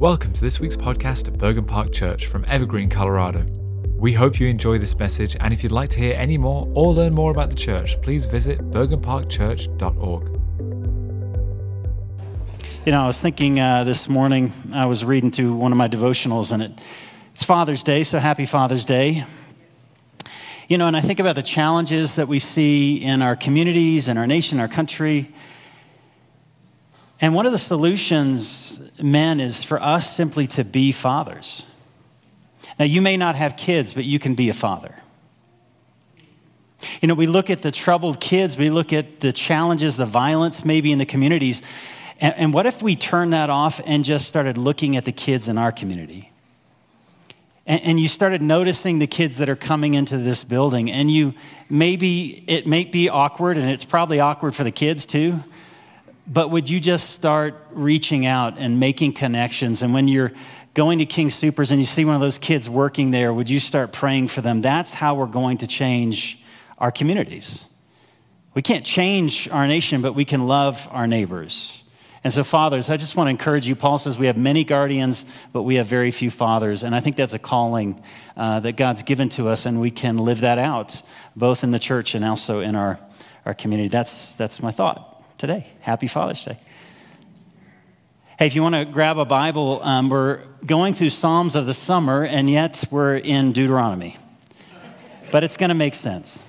Welcome to this week's podcast at Bergen Park Church from Evergreen, Colorado. We hope you enjoy this message, and if you'd like to hear any more or learn more about the church, please visit bergenparkchurch.org. You know, I was thinking uh, this morning, I was reading through one of my devotionals, and it, it's Father's Day, so happy Father's Day. You know, and I think about the challenges that we see in our communities, in our nation, our country. And one of the solutions, men, is for us simply to be fathers. Now, you may not have kids, but you can be a father. You know, we look at the troubled kids, we look at the challenges, the violence maybe in the communities. And, and what if we turn that off and just started looking at the kids in our community? And, and you started noticing the kids that are coming into this building, and you maybe it may be awkward, and it's probably awkward for the kids too but would you just start reaching out and making connections? And when you're going to King Supers and you see one of those kids working there, would you start praying for them? That's how we're going to change our communities. We can't change our nation, but we can love our neighbors. And so, fathers, I just want to encourage you. Paul says we have many guardians, but we have very few fathers. And I think that's a calling uh, that God's given to us, and we can live that out, both in the church and also in our, our community. That's, that's my thought today. Happy Father's Day. Hey, if you want to grab a Bible, um, we're going through Psalms of the summer, and yet we're in Deuteronomy. But it's going to make sense.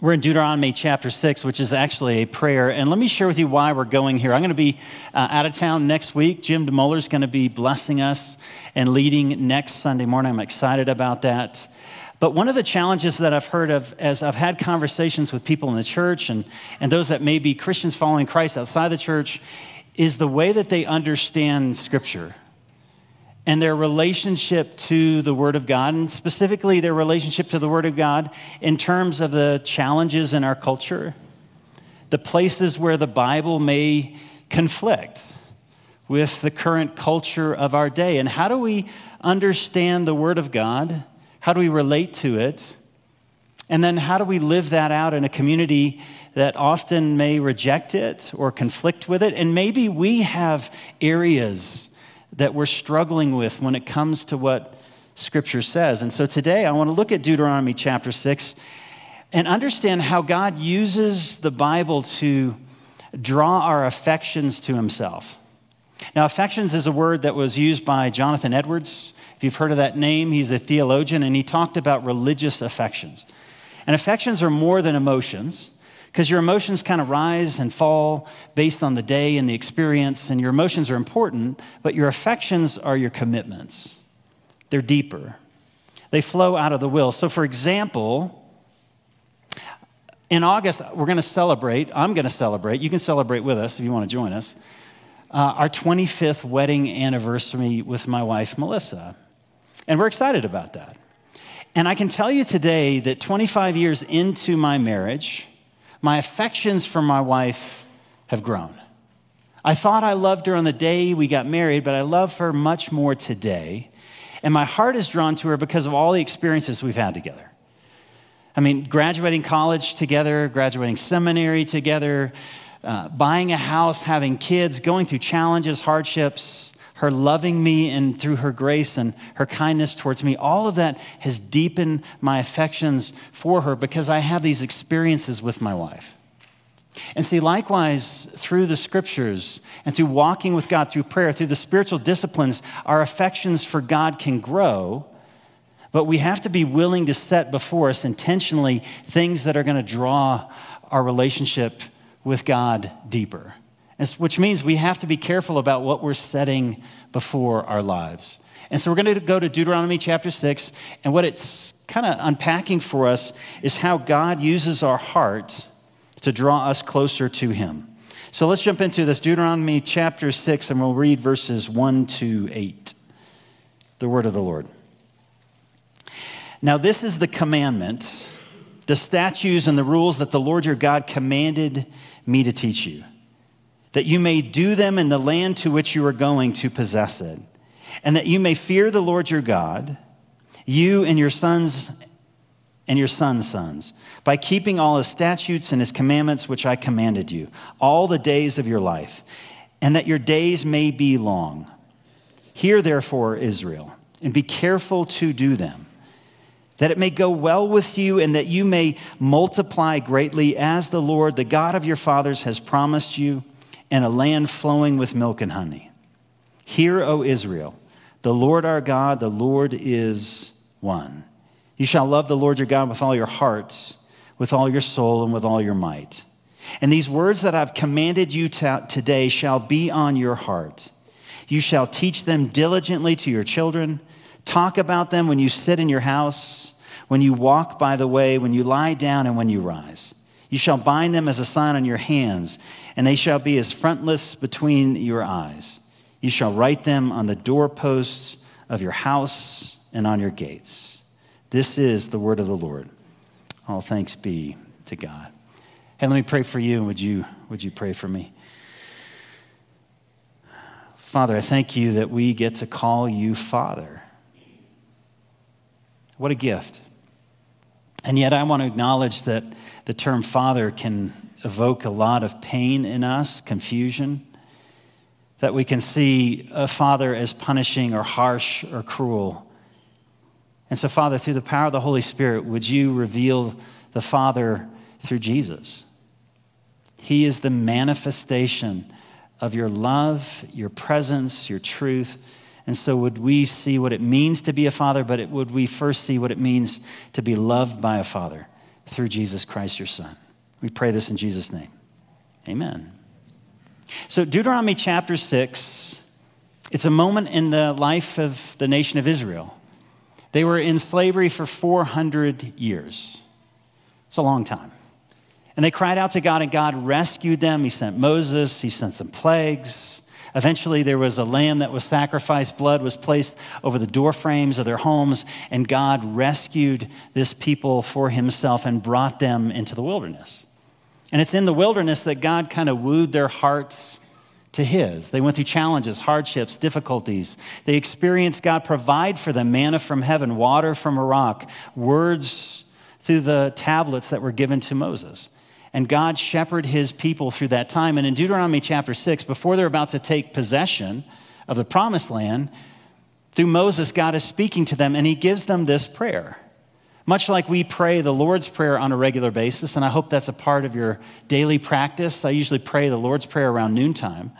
We're in Deuteronomy chapter 6, which is actually a prayer. And let me share with you why we're going here. I'm going to be uh, out of town next week. Jim DeMoller is going to be blessing us and leading next Sunday morning. I'm excited about that. But one of the challenges that I've heard of as I've had conversations with people in the church and, and those that may be Christians following Christ outside the church is the way that they understand Scripture and their relationship to the Word of God, and specifically their relationship to the Word of God in terms of the challenges in our culture, the places where the Bible may conflict with the current culture of our day. And how do we understand the Word of God? How do we relate to it? And then how do we live that out in a community that often may reject it or conflict with it? And maybe we have areas that we're struggling with when it comes to what Scripture says. And so today I want to look at Deuteronomy chapter 6 and understand how God uses the Bible to draw our affections to Himself. Now, affections is a word that was used by Jonathan Edwards if you've heard of that name, he's a theologian and he talked about religious affections. And affections are more than emotions because your emotions kind of rise and fall based on the day and the experience, and your emotions are important, but your affections are your commitments. They're deeper, they flow out of the will. So, for example, in August, we're going to celebrate, I'm going to celebrate, you can celebrate with us if you want to join us, uh, our 25th wedding anniversary with my wife, Melissa. And we're excited about that. And I can tell you today that 25 years into my marriage, my affections for my wife have grown. I thought I loved her on the day we got married, but I love her much more today. And my heart is drawn to her because of all the experiences we've had together. I mean, graduating college together, graduating seminary together, uh, buying a house, having kids, going through challenges, hardships, her loving me and through her grace and her kindness towards me, all of that has deepened my affections for her because I have these experiences with my wife. And see, likewise, through the scriptures and through walking with God, through prayer, through the spiritual disciplines, our affections for God can grow. But we have to be willing to set before us intentionally things that are going to draw our relationship with God deeper which means we have to be careful about what we're setting before our lives. And so we're going to go to Deuteronomy chapter 6, and what it's kind of unpacking for us is how God uses our heart to draw us closer to Him. So let's jump into this Deuteronomy chapter 6, and we'll read verses 1 to 8. The word of the Lord. Now, this is the commandment, the statutes, and the rules that the Lord your God commanded me to teach you that you may do them in the land to which you are going to possess it, and that you may fear the Lord your God, you and your sons and your sons' sons, by keeping all his statutes and his commandments which I commanded you, all the days of your life, and that your days may be long. Hear, therefore, Israel, and be careful to do them, that it may go well with you and that you may multiply greatly as the Lord, the God of your fathers, has promised you, in a land flowing with milk and honey. Hear, O Israel, the Lord our God, the Lord is one. You shall love the Lord your God with all your heart, with all your soul, and with all your might. And these words that I've commanded you to, today shall be on your heart. You shall teach them diligently to your children. Talk about them when you sit in your house, when you walk by the way, when you lie down, and when you rise. You shall bind them as a sign on your hands, and they shall be as frontlets between your eyes. You shall write them on the doorposts of your house and on your gates. This is the word of the Lord. All thanks be to God. Hey, let me pray for you. Would you, would you pray for me? Father, I thank you that we get to call you Father. What a gift. And yet, I want to acknowledge that the term Father can evoke a lot of pain in us, confusion, that we can see a father as punishing or harsh or cruel. And so, Father, through the power of the Holy Spirit, would you reveal the Father through Jesus? He is the manifestation of your love, your presence, your truth. And so, would we see what it means to be a father, but it, would we first see what it means to be loved by a father through Jesus Christ, your Son? We pray this in Jesus' name. Amen. So, Deuteronomy chapter 6, it's a moment in the life of the nation of Israel. They were in slavery for 400 years. It's a long time. And they cried out to God, and God rescued them. He sent Moses, He sent some plagues. Eventually, there was a lamb that was sacrificed, blood was placed over the door frames of their homes, and God rescued this people for Himself and brought them into the wilderness. And it's in the wilderness that God kind of wooed their hearts to His. They went through challenges, hardships, difficulties. They experienced God provide for them manna from heaven, water from a rock, words through the tablets that were given to Moses. And God shepherded his people through that time. And in Deuteronomy chapter 6, before they're about to take possession of the promised land, through Moses, God is speaking to them and he gives them this prayer. Much like we pray the Lord's Prayer on a regular basis, and I hope that's a part of your daily practice. I usually pray the Lord's Prayer around noontime.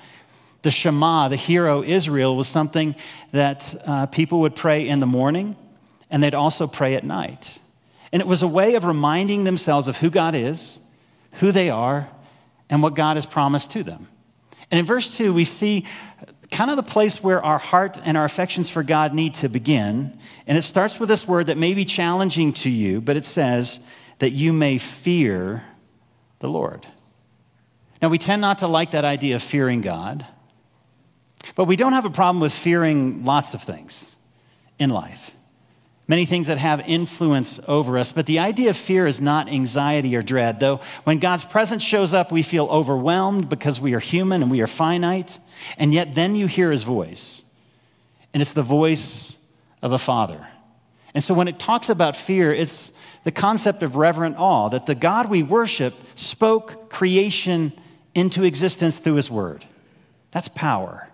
The Shema, the Hear O Israel, was something that uh, people would pray in the morning, and they'd also pray at night. And it was a way of reminding themselves of who God is, who they are, and what God has promised to them. And in verse 2, we see kind of the place where our heart and our affections for God need to begin. And it starts with this word that may be challenging to you, but it says that you may fear the Lord. Now, we tend not to like that idea of fearing God, but we don't have a problem with fearing lots of things in life many things that have influence over us. But the idea of fear is not anxiety or dread, though when God's presence shows up, we feel overwhelmed because we are human and we are finite. And yet then you hear his voice, and it's the voice of a father. And so when it talks about fear, it's the concept of reverent awe that the God we worship spoke creation into existence through his word. That's power.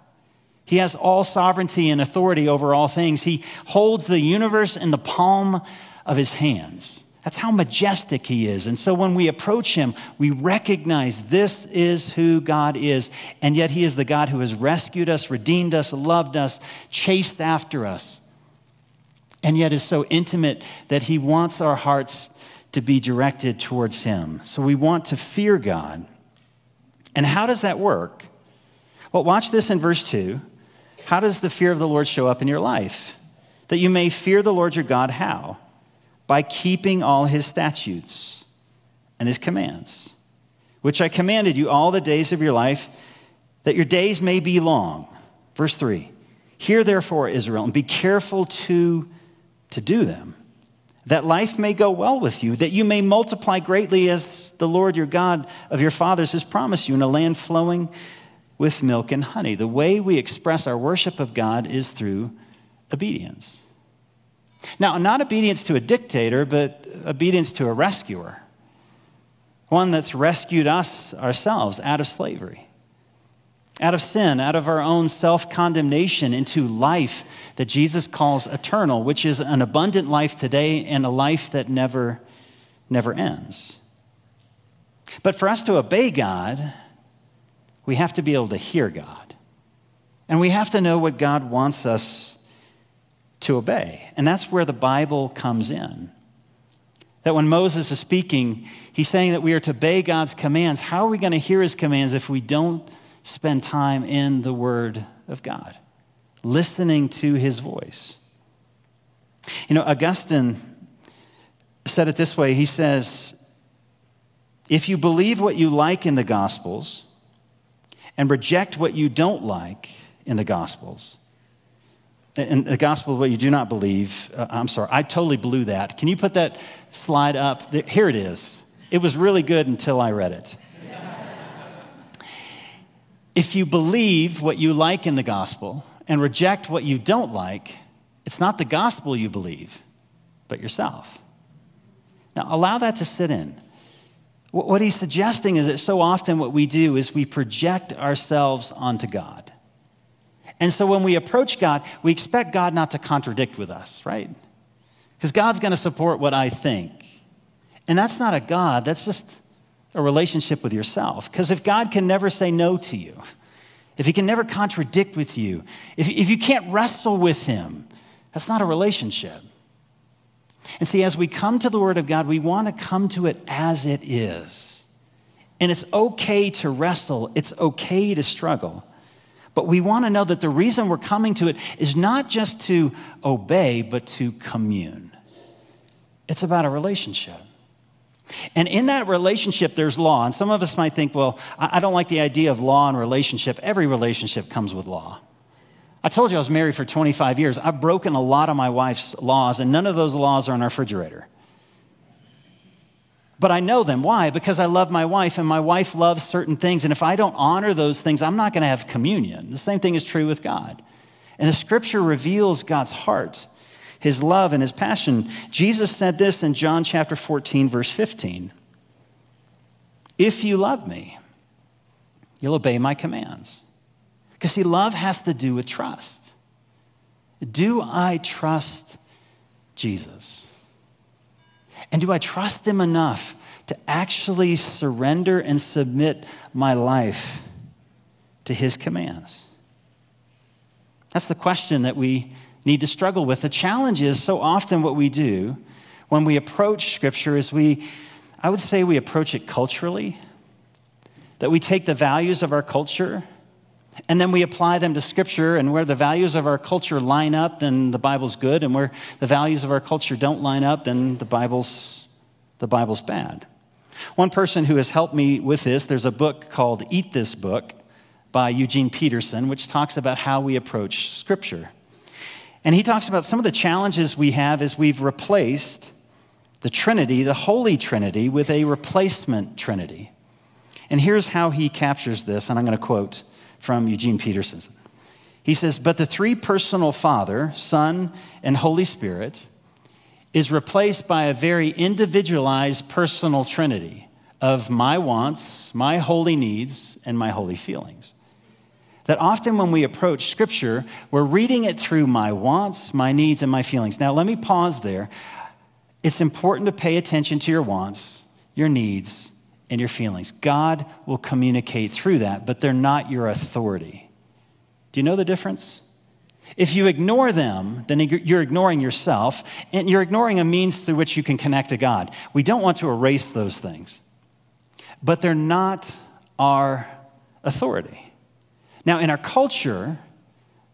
He has all sovereignty and authority over all things. He holds the universe in the palm of his hands. That's how majestic he is. And so when we approach him, we recognize this is who God is. And yet he is the God who has rescued us, redeemed us, loved us, chased after us. And yet is so intimate that he wants our hearts to be directed towards him. So we want to fear God. And how does that work? Well, watch this in verse 2. How does the fear of the Lord show up in your life? That you may fear the Lord your God, how? By keeping all his statutes and his commands, which I commanded you all the days of your life, that your days may be long. Verse 3 Hear therefore, Israel, and be careful to, to do them, that life may go well with you, that you may multiply greatly as the Lord your God of your fathers has promised you in a land flowing with milk and honey. The way we express our worship of God is through obedience. Now, not obedience to a dictator, but obedience to a rescuer, one that's rescued us ourselves out of slavery. Out of sin, out of our own self condemnation, into life that Jesus calls eternal, which is an abundant life today and a life that never, never ends. But for us to obey God, we have to be able to hear God. And we have to know what God wants us to obey. And that's where the Bible comes in. That when Moses is speaking, he's saying that we are to obey God's commands. How are we going to hear his commands if we don't spend time in the Word of God, listening to his voice? You know, Augustine said it this way he says, If you believe what you like in the Gospels and reject what you don't like in the Gospels, in the gospel of what you do not believe. Uh, I'm sorry, I totally blew that. Can you put that slide up? Here it is. It was really good until I read it. If you believe what you like in the gospel and reject what you don't like, it's not the gospel you believe, but yourself. Now, allow that to sit in. What he's suggesting is that so often what we do is we project ourselves onto God. And so when we approach God, we expect God not to contradict with us, right? Because God's going to support what I think. And that's not a God, that's just a relationship with yourself. Because if God can never say no to you, if he can never contradict with you, if, if you can't wrestle with him, that's not a relationship. And see, as we come to the Word of God, we want to come to it as it is. And it's okay to wrestle, it's okay to struggle. But we want to know that the reason we're coming to it is not just to obey, but to commune. It's about a relationship. And in that relationship, there's law. And some of us might think, well, I don't like the idea of law and relationship. Every relationship comes with law. I told you I was married for 25 years. I've broken a lot of my wife's laws, and none of those laws are in our refrigerator. But I know them. Why? Because I love my wife and my wife loves certain things. And if I don't honor those things, I'm not going to have communion. The same thing is true with God. And the scripture reveals God's heart, his love, and his passion. Jesus said this in John chapter 14, verse 15 If you love me, you'll obey my commands. Because, see, love has to do with trust. Do I trust Jesus? And do I trust Him enough to actually surrender and submit my life to His commands? That's the question that we need to struggle with. The challenge is so often what we do when we approach Scripture is we, I would say, we approach it culturally, that we take the values of our culture and then we apply them to Scripture, and where the values of our culture line up, then the Bible's good, and where the values of our culture don't line up, then the Bible's, the Bible's bad. One person who has helped me with this, there's a book called Eat This Book by Eugene Peterson, which talks about how we approach Scripture. And he talks about some of the challenges we have as we've replaced the Trinity, the Holy Trinity, with a replacement Trinity. And here's how he captures this, and I'm going to quote from Eugene Peterson. He says, But the three personal Father, Son, and Holy Spirit is replaced by a very individualized personal trinity of my wants, my holy needs, and my holy feelings. That often when we approach Scripture, we're reading it through my wants, my needs, and my feelings. Now, let me pause there. It's important to pay attention to your wants, your needs, and your feelings. God will communicate through that, but they're not your authority. Do you know the difference? If you ignore them, then you're ignoring yourself, and you're ignoring a means through which you can connect to God. We don't want to erase those things, but they're not our authority. Now, in our culture,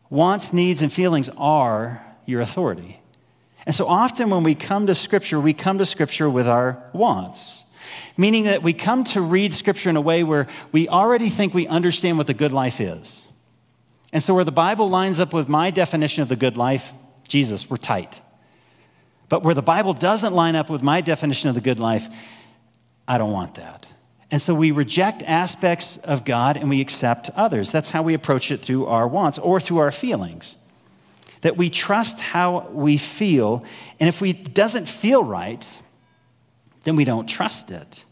wants, needs, and feelings are your authority. And so often when we come to Scripture, we come to Scripture with our wants meaning that we come to read Scripture in a way where we already think we understand what the good life is. And so, where the Bible lines up with my definition of the good life, Jesus, we're tight. But where the Bible doesn't line up with my definition of the good life, I don't want that. And so we reject aspects of God and we accept others. That's how we approach it through our wants or through our feelings. That we trust how we feel, and if it doesn't feel right, then we don't trust it.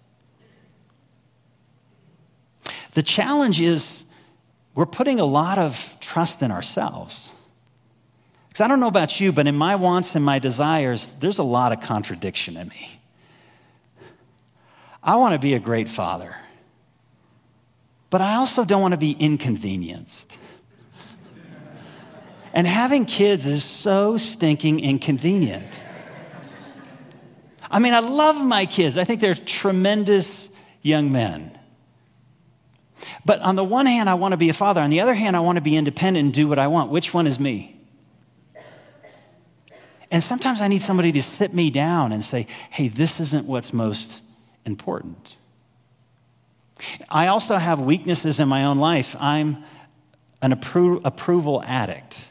The challenge is we're putting a lot of trust in ourselves. Because I don't know about you, but in my wants and my desires, there's a lot of contradiction in me. I want to be a great father, but I also don't want to be inconvenienced. And having kids is so stinking inconvenient. I mean, I love my kids. I think they're tremendous young men. But on the one hand, I want to be a father. On the other hand, I want to be independent and do what I want. Which one is me? And sometimes I need somebody to sit me down and say, hey, this isn't what's most important. I also have weaknesses in my own life. I'm an appro- approval addict.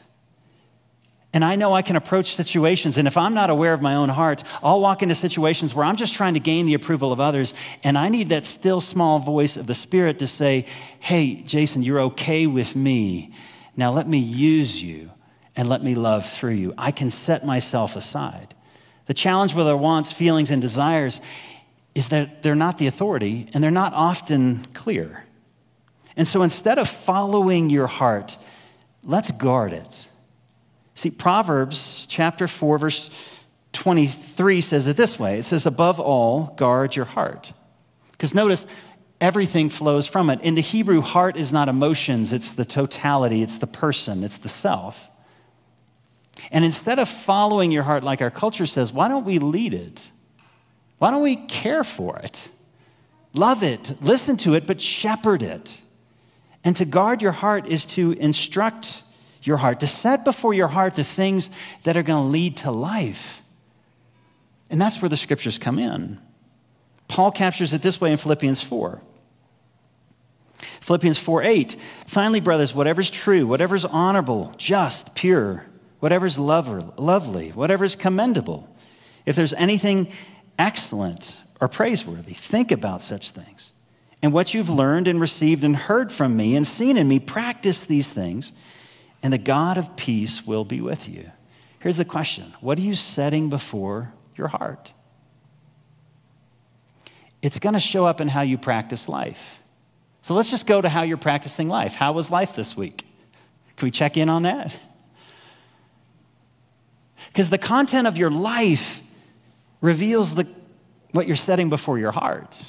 And I know I can approach situations, and if I'm not aware of my own heart, I'll walk into situations where I'm just trying to gain the approval of others, and I need that still small voice of the Spirit to say, Hey, Jason, you're okay with me. Now let me use you and let me love through you. I can set myself aside. The challenge with our wants, feelings, and desires is that they're not the authority, and they're not often clear. And so instead of following your heart, let's guard it. See, Proverbs chapter 4, verse 23 says it this way it says, Above all, guard your heart. Because notice, everything flows from it. In the Hebrew, heart is not emotions, it's the totality, it's the person, it's the self. And instead of following your heart like our culture says, why don't we lead it? Why don't we care for it? Love it, listen to it, but shepherd it. And to guard your heart is to instruct your heart, to set before your heart the things that are going to lead to life. And that's where the scriptures come in. Paul captures it this way in Philippians 4. Philippians 4 8. Finally, brothers, whatever's true, whatever's honorable, just, pure, whatever's lovely, whatever's commendable, if there's anything excellent or praiseworthy, think about such things. And what you've learned and received and heard from me and seen in me, practice these things and the God of peace will be with you. Here's the question What are you setting before your heart? It's going to show up in how you practice life. So let's just go to how you're practicing life. How was life this week? Can we check in on that? Because the content of your life reveals the, what you're setting before your heart.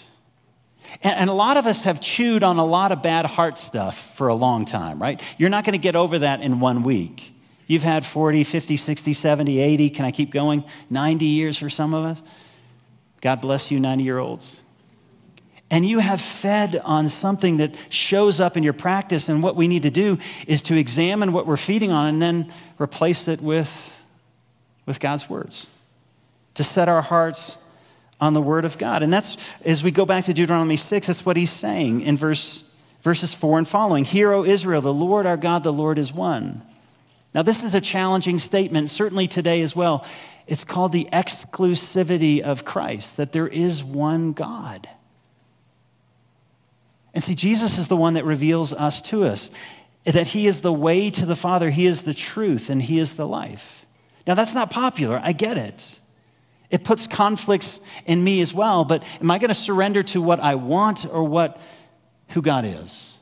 And, and, a lot of us have chewed on a lot of bad heart stuff for a long time, right? You're not going to get over that in one week. You've had 40, 50, 60, 70, 80, can I keep going? 90 years for some of us. God bless you, 90 year olds. And you have fed on something that shows up in your practice. And what we need to do is to examine what we're feeding on and then replace it with, with God's words. To set our hearts on the word of God. And that's, as we go back to Deuteronomy 6, that's what he's saying in verse, verses 4 and following. Hear, O Israel, the Lord our God, the Lord is one. Now, this is a challenging statement, certainly today as well. It's called the exclusivity of Christ, that there is one God. And see, Jesus is the one that reveals us to us, that he is the way to the Father, he is the truth, and he is the life. Now, that's not popular, I get it. It puts conflicts in me as well, but am I going to surrender to what I want or what who God is?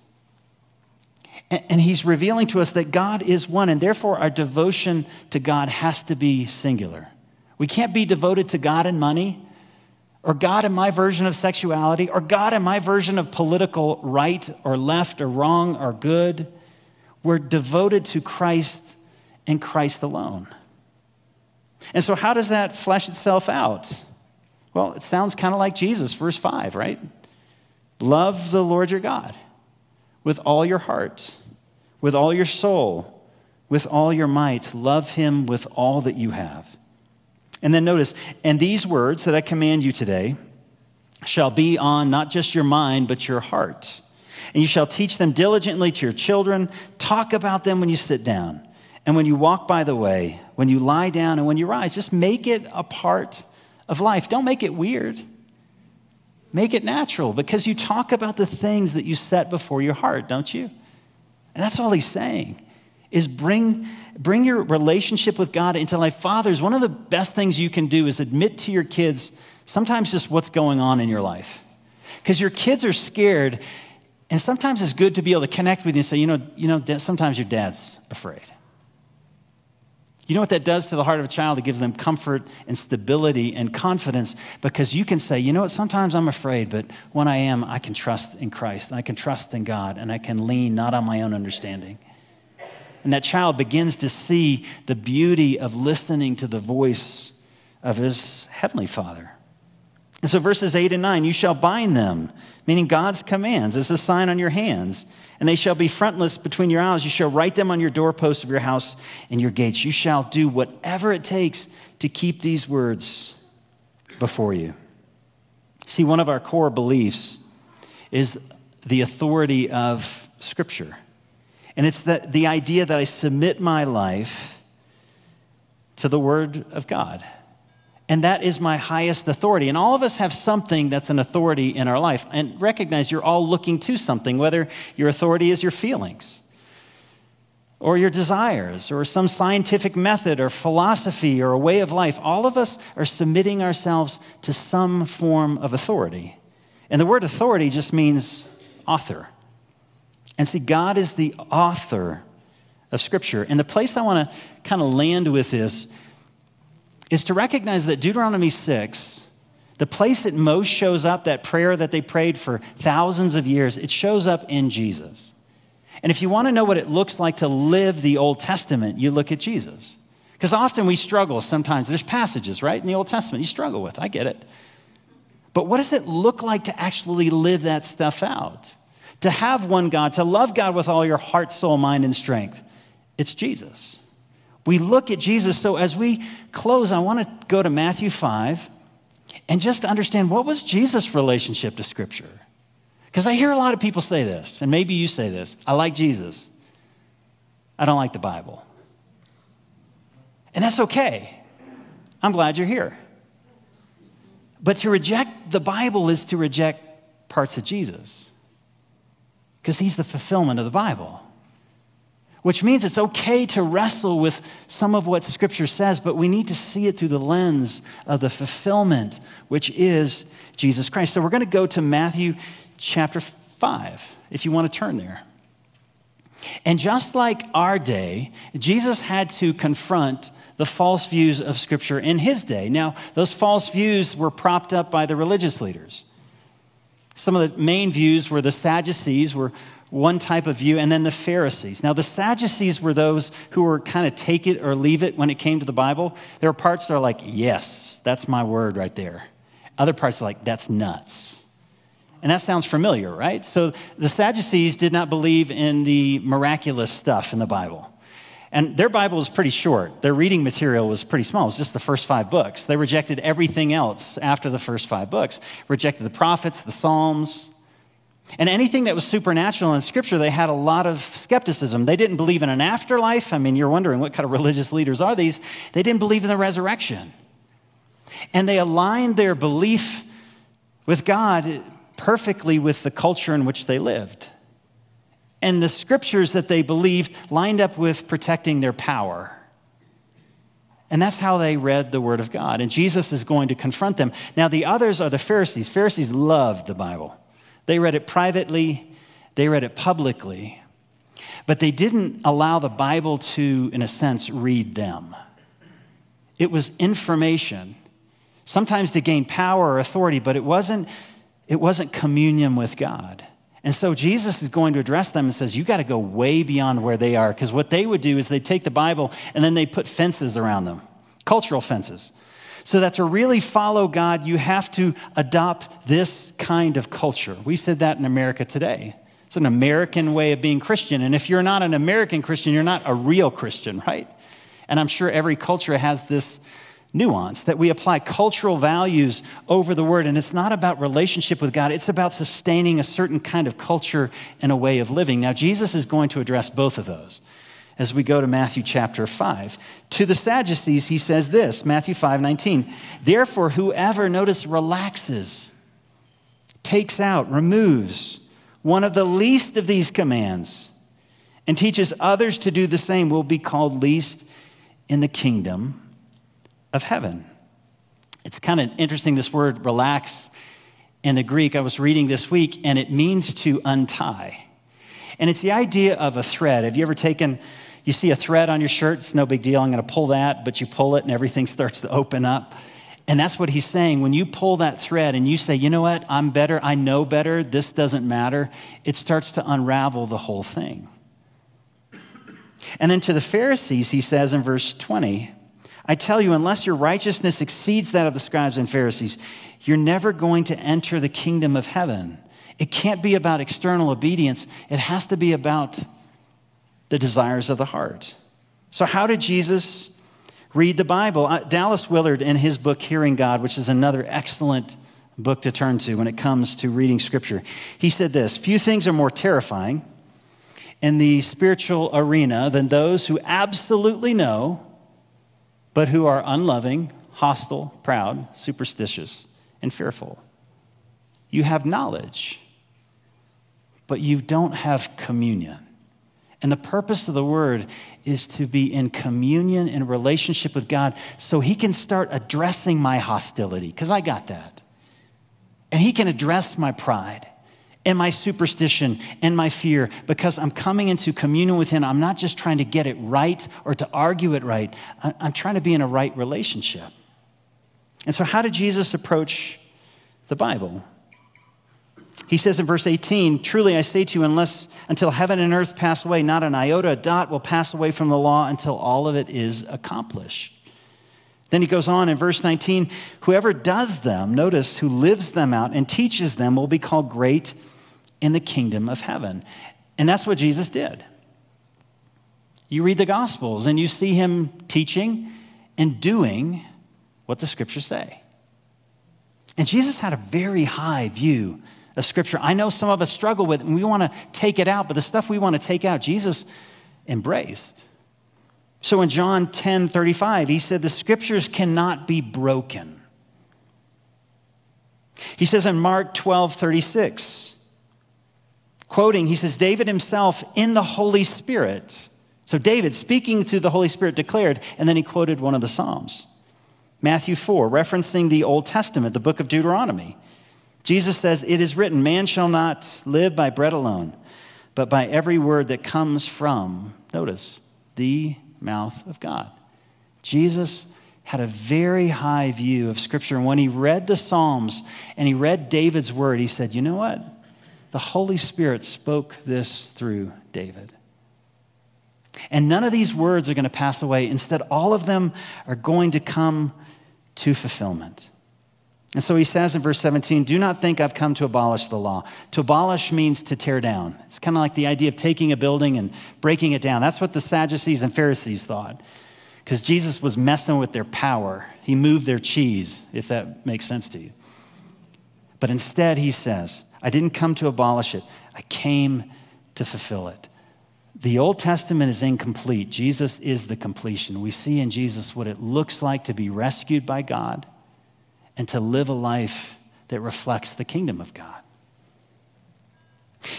And he's revealing to us that God is one, and therefore our devotion to God has to be singular. We can't be devoted to God and money, or God and my version of sexuality, or God and my version of political right or left or wrong or good. We're devoted to Christ and Christ alone. And so, how does that flesh itself out? Well, it sounds kind of like Jesus, verse 5, right? Love the Lord your God with all your heart, with all your soul, with all your might. Love him with all that you have. And then notice, and these words that I command you today shall be on not just your mind, but your heart. And you shall teach them diligently to your children. Talk about them when you sit down and when you walk by the way, when you lie down and when you rise. Just make it a part of life. Don't make it weird. Make it natural because you talk about the things that you set before your heart, don't you? And that's all he's saying is bring, bring your relationship with God into life. Fathers, one of the best things you can do is admit to your kids sometimes just what's going on in your life. Because your kids are scared And sometimes it's good to be able to connect with you and say, you know, you know, sometimes your dad's afraid. You know what that does to the heart of a child? It gives them comfort and stability and confidence because you can say, you know what, sometimes I'm afraid, but when I am, I can trust in Christ and I can trust in God and I can lean not on my own understanding. And that child begins to see the beauty of listening to the voice of his heavenly Father. And so, verses 8 and 9, you shall bind them, meaning God's commands, as a sign on your hands, and they shall be frontlets between your eyes. You shall write them on your doorposts of your house and your gates. You shall do whatever it takes to keep these words before you. See, one of our core beliefs is the authority of Scripture. And it's the, the idea that I submit my life to the Word of God. And that is my highest authority. And all of us have something that's an authority in our life. And recognize you're all looking to something, whether your authority is your feelings or your desires or some scientific method or philosophy or a way of life. All of us are submitting ourselves to some form of authority. And the word authority just means author. And see, God is the author of Scripture. And the place I want to kind of land with is is to recognize that Deuteronomy 6, the place that most shows up, that prayer that they prayed for thousands of years, it shows up in Jesus. And if you want to know what it looks like to live the Old Testament, you look at Jesus. Because often we struggle sometimes. There's passages, right, in the Old Testament you struggle with. I get it. But what does it look like to actually live that stuff out? To have one God, to love God with all your heart, soul, mind, and strength. It's Jesus. We look at Jesus. So as we close, I want to go to Matthew 5 and just understand what was Jesus' relationship to Scripture? Because I hear a lot of people say this, and maybe you say this I like Jesus, I don't like the Bible. And that's okay. I'm glad you're here. But to reject the Bible is to reject parts of Jesus because he's the fulfillment of the Bible which means it's okay to wrestle with some of what Scripture says, but we need to see it through the lens of the fulfillment, which is Jesus Christ. So we're going to go to Matthew chapter 5, if you want to turn there. And just like our day, Jesus had to confront the false views of Scripture in his day. Now, those false views were propped up by the religious leaders. Some of the main views were the Sadducees were one type of view, and then the Pharisees. Now, the Sadducees were those who were kind of take it or leave it when it came to the Bible. There are parts that are like, yes, that's my word right there. Other parts are like, that's nuts. And that sounds familiar, right? So the Sadducees did not believe in the miraculous stuff in the Bible. And their Bible was pretty short. Their reading material was pretty small. It was just the first five books. They rejected everything else after the first five books, rejected the prophets, the Psalms, and anything that was supernatural in Scripture, they had a lot of skepticism. They didn't believe in an afterlife. I mean, you're wondering what kind of religious leaders are these? They didn't believe in the resurrection. And they aligned their belief with God perfectly with the culture in which they lived. And the scriptures that they believed lined up with protecting their power. And that's how they read the Word of God. And Jesus is going to confront them. Now, the others are the Pharisees. Pharisees loved the Bible. They read it privately, they read it publicly, but they didn't allow the Bible to, in a sense, read them. It was information, sometimes to gain power or authority, but it wasn't, it wasn't communion with God. And so Jesus is going to address them and says, You got to go way beyond where they are. Because what they would do is they take the Bible and then they put fences around them, cultural fences. So that to really follow God, you have to adopt this kind of culture. We said that in America today. It's an American way of being Christian. And if you're not an American Christian, you're not a real Christian, right? And I'm sure every culture has this nuance that we apply cultural values over the word. And it's not about relationship with God, it's about sustaining a certain kind of culture and a way of living. Now, Jesus is going to address both of those as we go to Matthew chapter 5. To the Sadducees, he says this Matthew 5 19. Therefore, whoever, notice, relaxes, takes out, removes one of the least of these commands, and teaches others to do the same will be called least in the kingdom of heaven. It's kind of interesting, this word relax. in the Greek I was reading this week, and it means to untie. And it's the idea of a thread. Have you ever taken, you see a thread on your shirt, it's no big deal, I'm gonna pull that, but you pull it and everything starts to open up. And that's what he's saying. When you pull that thread and you say, you know what, I'm better, I know better, this doesn't matter, it starts to unravel the whole thing. And then to the Pharisees, he says in verse 20, I tell you, unless your righteousness exceeds that of the scribes and Pharisees, you're never going to enter the kingdom of heaven. It can't be about external obedience, it has to be about the desires of the heart. So, how did Jesus read the Bible? Uh, Dallas Willard, in his book, Hearing God, which is another excellent book to turn to when it comes to reading Scripture, he said this Few things are more terrifying in the spiritual arena than those who absolutely know, but who are unloving, hostile, proud, superstitious, and fearful. You have knowledge, but you don't have communion. And the purpose of the word is to be in communion and relationship with God so he can start addressing my hostility, because I got that. And he can address my pride and my superstition and my fear because I'm coming into communion with Him. I'm not just trying to get it right or to argue it right, I'm trying to be in a right relationship. And so, how did Jesus approach the Bible? He says in verse 18, Truly I say to you, unless until heaven and earth pass away, not an iota, a dot will pass away from the law until all of it is accomplished. Then he goes on in verse 19, whoever does them, notice, who lives them out and teaches them will be called great in the kingdom of heaven. And that's what Jesus did. You read the Gospels and you see him teaching and doing what the scriptures say. And Jesus had a very high view of scripture. I know some of us struggle with it and we want to take it out, but the stuff we want to take out, Jesus embraced. So in John 10 35, he said, The scriptures cannot be broken. He says in Mark 12 36, quoting, he says, David himself in the Holy Spirit. So David, speaking through the Holy Spirit, declared, and then he quoted one of the Psalms. Matthew 4, referencing the Old Testament, the book of Deuteronomy. Jesus says, It is written, man shall not live by bread alone, but by every word that comes from, notice, the mouth of God. Jesus had a very high view of Scripture. And when he read the Psalms and he read David's word, he said, You know what? the Holy Spirit spoke this through David. And none of these words are going to pass away. Instead, all of them are going to come to fulfillment. And so he says in verse 17, Do not think I've come to abolish the law. To abolish means to tear down. It's kind of like the idea of taking a building and breaking it down. That's what the Sadducees and Pharisees thought. Because Jesus was messing with their power. He moved their cheese, if that makes sense to you. But instead, he says, I didn't come to abolish it, I came to fulfill it. The Old Testament is incomplete. Jesus is the completion. We see in Jesus what it looks like to be rescued by God and to live a life that reflects the kingdom of God.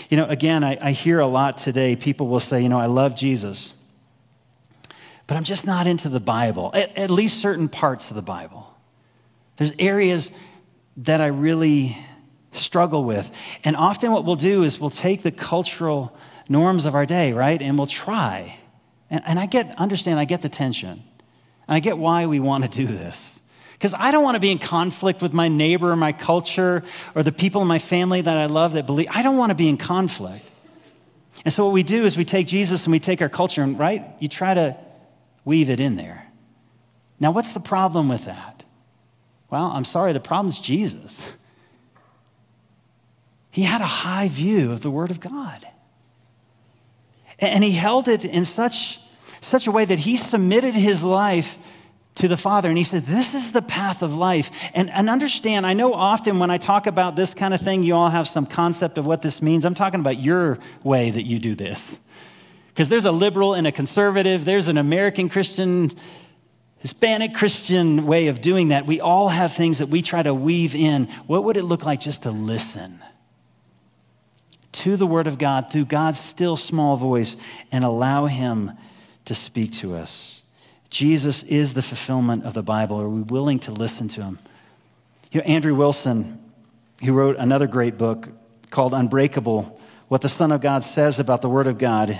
You know, again, I, I, hear a lot today, people will say, you know, I love Jesus, but I'm just not into the Bible, at, at least certain parts of the Bible. There's areas that I really struggle with. And often what we'll do is we'll take the cultural norms of our day, right? And we'll try. And, and I get, understand, I get the tension. And I get why we want to do this. Because I don't want to be in conflict with my neighbor or my culture or the people in my family that I love that believe. I don't want to be in conflict. And so what we do is we take Jesus and we take our culture and, right, you try to weave it in there. Now, what's the problem with that? Well, I'm sorry, the problem's Jesus. He had a high view of the Word of God. And he held it in such, such a way that he submitted his life to the Father. And he said, This is the path of life. And, and understand, I know often when I talk about this kind of thing, you all have some concept of what this means. I'm talking about your way that you do this. Because there's a liberal and a conservative, there's an American Christian, Hispanic Christian way of doing that. We all have things that we try to weave in. What would it look like just to listen? to the Word of God through God's still small voice and allow Him to speak to us. Jesus is the fulfillment of the Bible. Are we willing to listen to Him? You know, Andrew Wilson, he wrote another great book called Unbreakable What the Son of God Says About the Word of God.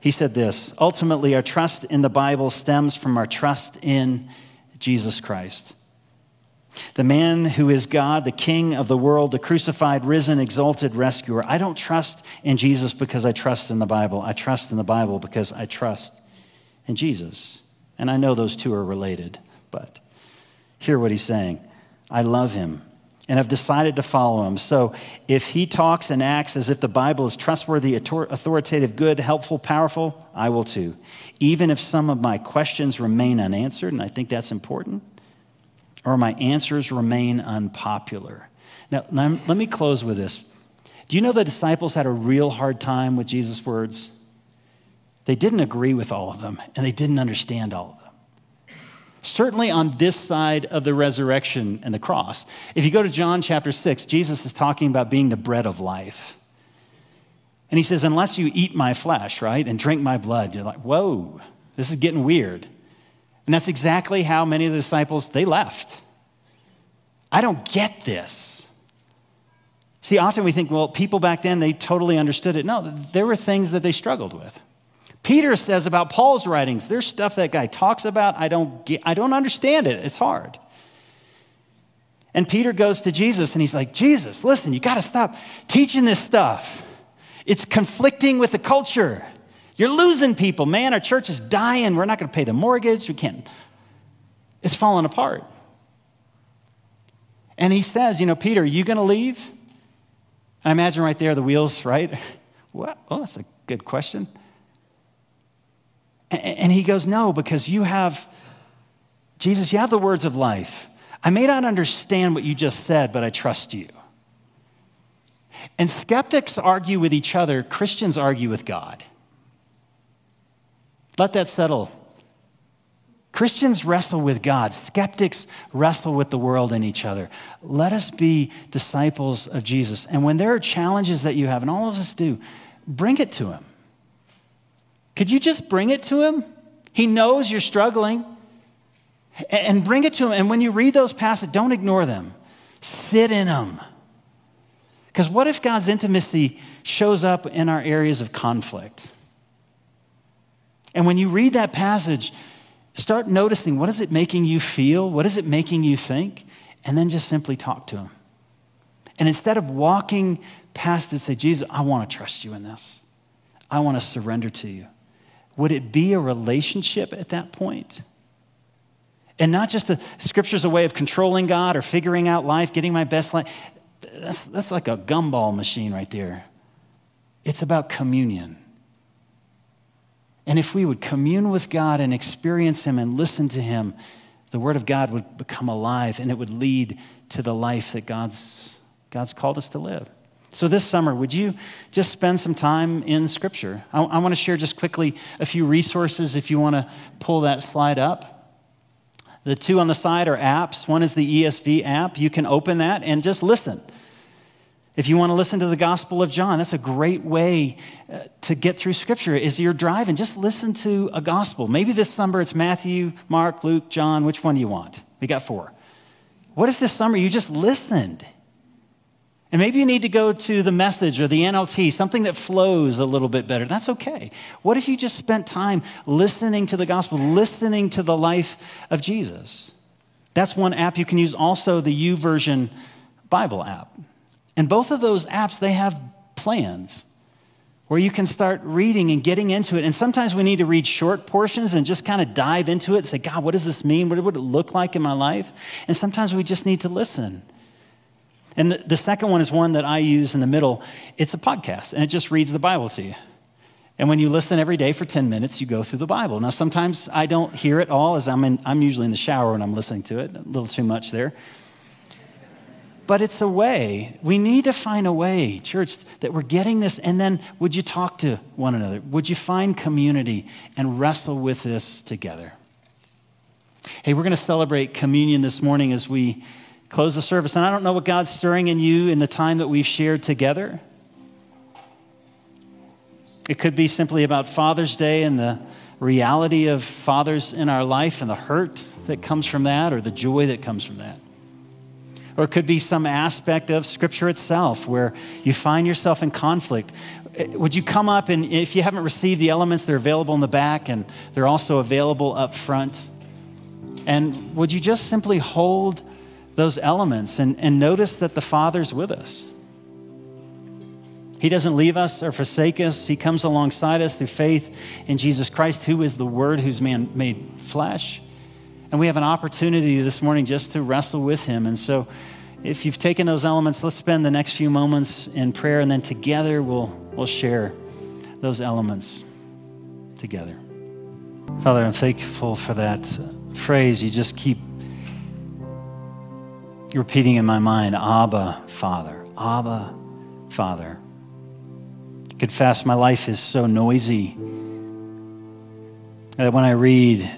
He said this Ultimately, our trust in the Bible stems from our trust in Jesus Christ. The man who is God, the King of the world, the crucified, risen, exalted rescuer. I don't trust in Jesus because I trust in the Bible. I trust in the Bible because I trust in Jesus. And I know those two are related, but hear what he's saying. I love him and have decided to follow him. So if he talks and acts as if the Bible is trustworthy, authoritative, good, helpful, powerful, I will too. Even if some of my questions remain unanswered, and I think that's important, or my answers remain unpopular. Now, let me close with this. Do you know the disciples had a real hard time with Jesus' words? They didn't agree with all of them, and they didn't understand all of them certainly on this side of the resurrection and the cross. If you go to John chapter 6, Jesus is talking about being the bread of life. And he says, Unless you eat my flesh, right, and drink my blood, you're like, whoa, this is getting weird. And that's exactly how many of the disciples they left. I don't get this. See, often we think, well, people back then, they totally understood it. No, there were things that they struggled with. Peter says about Paul's writings, there's stuff that guy talks about, I don't, get, I don't understand it. It's hard. And Peter goes to Jesus and he's like, Jesus, listen, you got to stop teaching this stuff. It's conflicting with the culture. You're losing people, man. Our church is dying. We're not going to pay the mortgage. We can't. It's falling apart. And he says, You know, Peter, are you going to leave? I imagine right there the wheels, right? Well, well, that's a good question. And he goes, No, because you have, Jesus, you have the words of life. I may not understand what you just said, but I trust you. And skeptics argue with each other, Christians argue with God. Let that settle. Christians wrestle with God, skeptics wrestle with the world and each other. Let us be disciples of Jesus. And when there are challenges that you have, and all of us do, bring it to Him. Could you just bring it to him? He knows you're struggling. And bring it to him. And when you read those passages, don't ignore them. Sit in them. Because what if God's intimacy shows up in our areas of conflict? And when you read that passage, start noticing what is it making you feel? What is it making you think? And then just simply talk to him. And instead of walking past it, say, Jesus, I want to trust you in this. I want to surrender to you. Would it be a relationship at that point? And not just the scripture's a way of controlling God or figuring out life, getting my best life. That's, that's like a gumball machine right there. It's about communion. And if we would commune with God and experience Him and listen to Him, the Word of God would become alive and it would lead to the life that God's, God's called us to live. So, this summer, would you just spend some time in Scripture? I, I want to share just quickly a few resources if you want to pull that slide up. The two on the side are apps. One is the ESV app. You can open that and just listen. If you want to listen to the Gospel of John, that's a great way uh, to get through Scripture. Is you're driving, just listen to a Gospel. Maybe this summer it's Matthew, Mark, Luke, John. Which one do you want? We got four. What if this summer you just listened? And maybe you need to go to the message or the NLT, something that flows a little bit better. That's okay. What if you just spent time listening to the gospel, listening to the life of Jesus? That's one app you can use, also the YouVersion Bible app. And both of those apps, they have plans where you can start reading and getting into it. And sometimes we need to read short portions and just kind of dive into it and say, God, what does this mean? What would it look like in my life? And sometimes we just need to listen and the, the second one is one that I use in the middle. It's a podcast, and it just reads the Bible to you. And when you listen every day for 10 minutes, you go through the Bible. Now, sometimes I don't hear it all as I'm, in, I'm usually in the shower when I'm listening to it, a little too much there. But it's a way. We need to find a way, church, that we're getting this. And then would you talk to one another? Would you find community and wrestle with this together? Hey, we're going to celebrate communion this morning as we close the service. And I don't know what God's stirring in you in the time that we've shared together. It could be simply about Father's Day and the reality of fathers in our life and the hurt that comes from that or the joy that comes from that. or it could be some aspect of Scripture itself where you find yourself in conflict. Eh, would you come up and if you haven't received the elements, they're available in the back and they're also available up front. And would you just simply hold those elements and, and notice that the Father's with us? He doesn't leave us or forsake us. He comes alongside us through faith in Jesus Christ, who is the Word who's man made flesh. And we have an opportunity this morning just to wrestle with Him. And so, if you've taken those elements, let's spend the next few moments in prayer, and then together we'll, we'll share those elements together. Father, I'm thankful for that phrase you just keep repeating in my mind Abba, Father. Abba, Father confess my life is so noisy that when I read,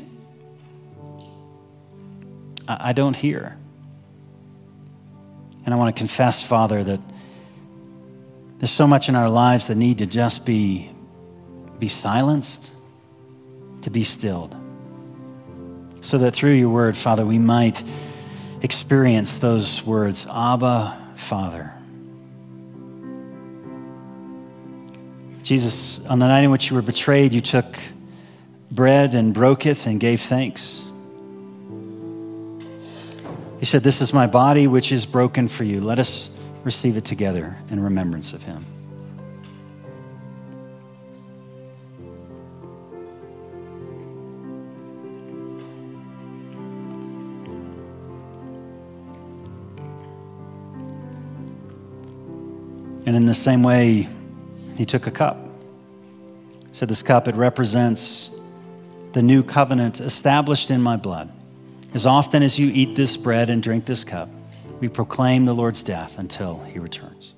I don't hear. And I want to confess, Father, that there's so much in our lives that need to just be, be silenced, to be stilled. So that through your word, Father, we might experience those words Abba, Father. Jesus, on the night in which you were betrayed, you took bread and broke it and gave thanks. He said, This is my body which is broken for you. Let us receive it together in remembrance of him. And in the same way, he took a cup. Said, This cup, it represents the new covenant established in my blood. As often as you eat this bread and drink this cup, we proclaim the Lord's death until he returns.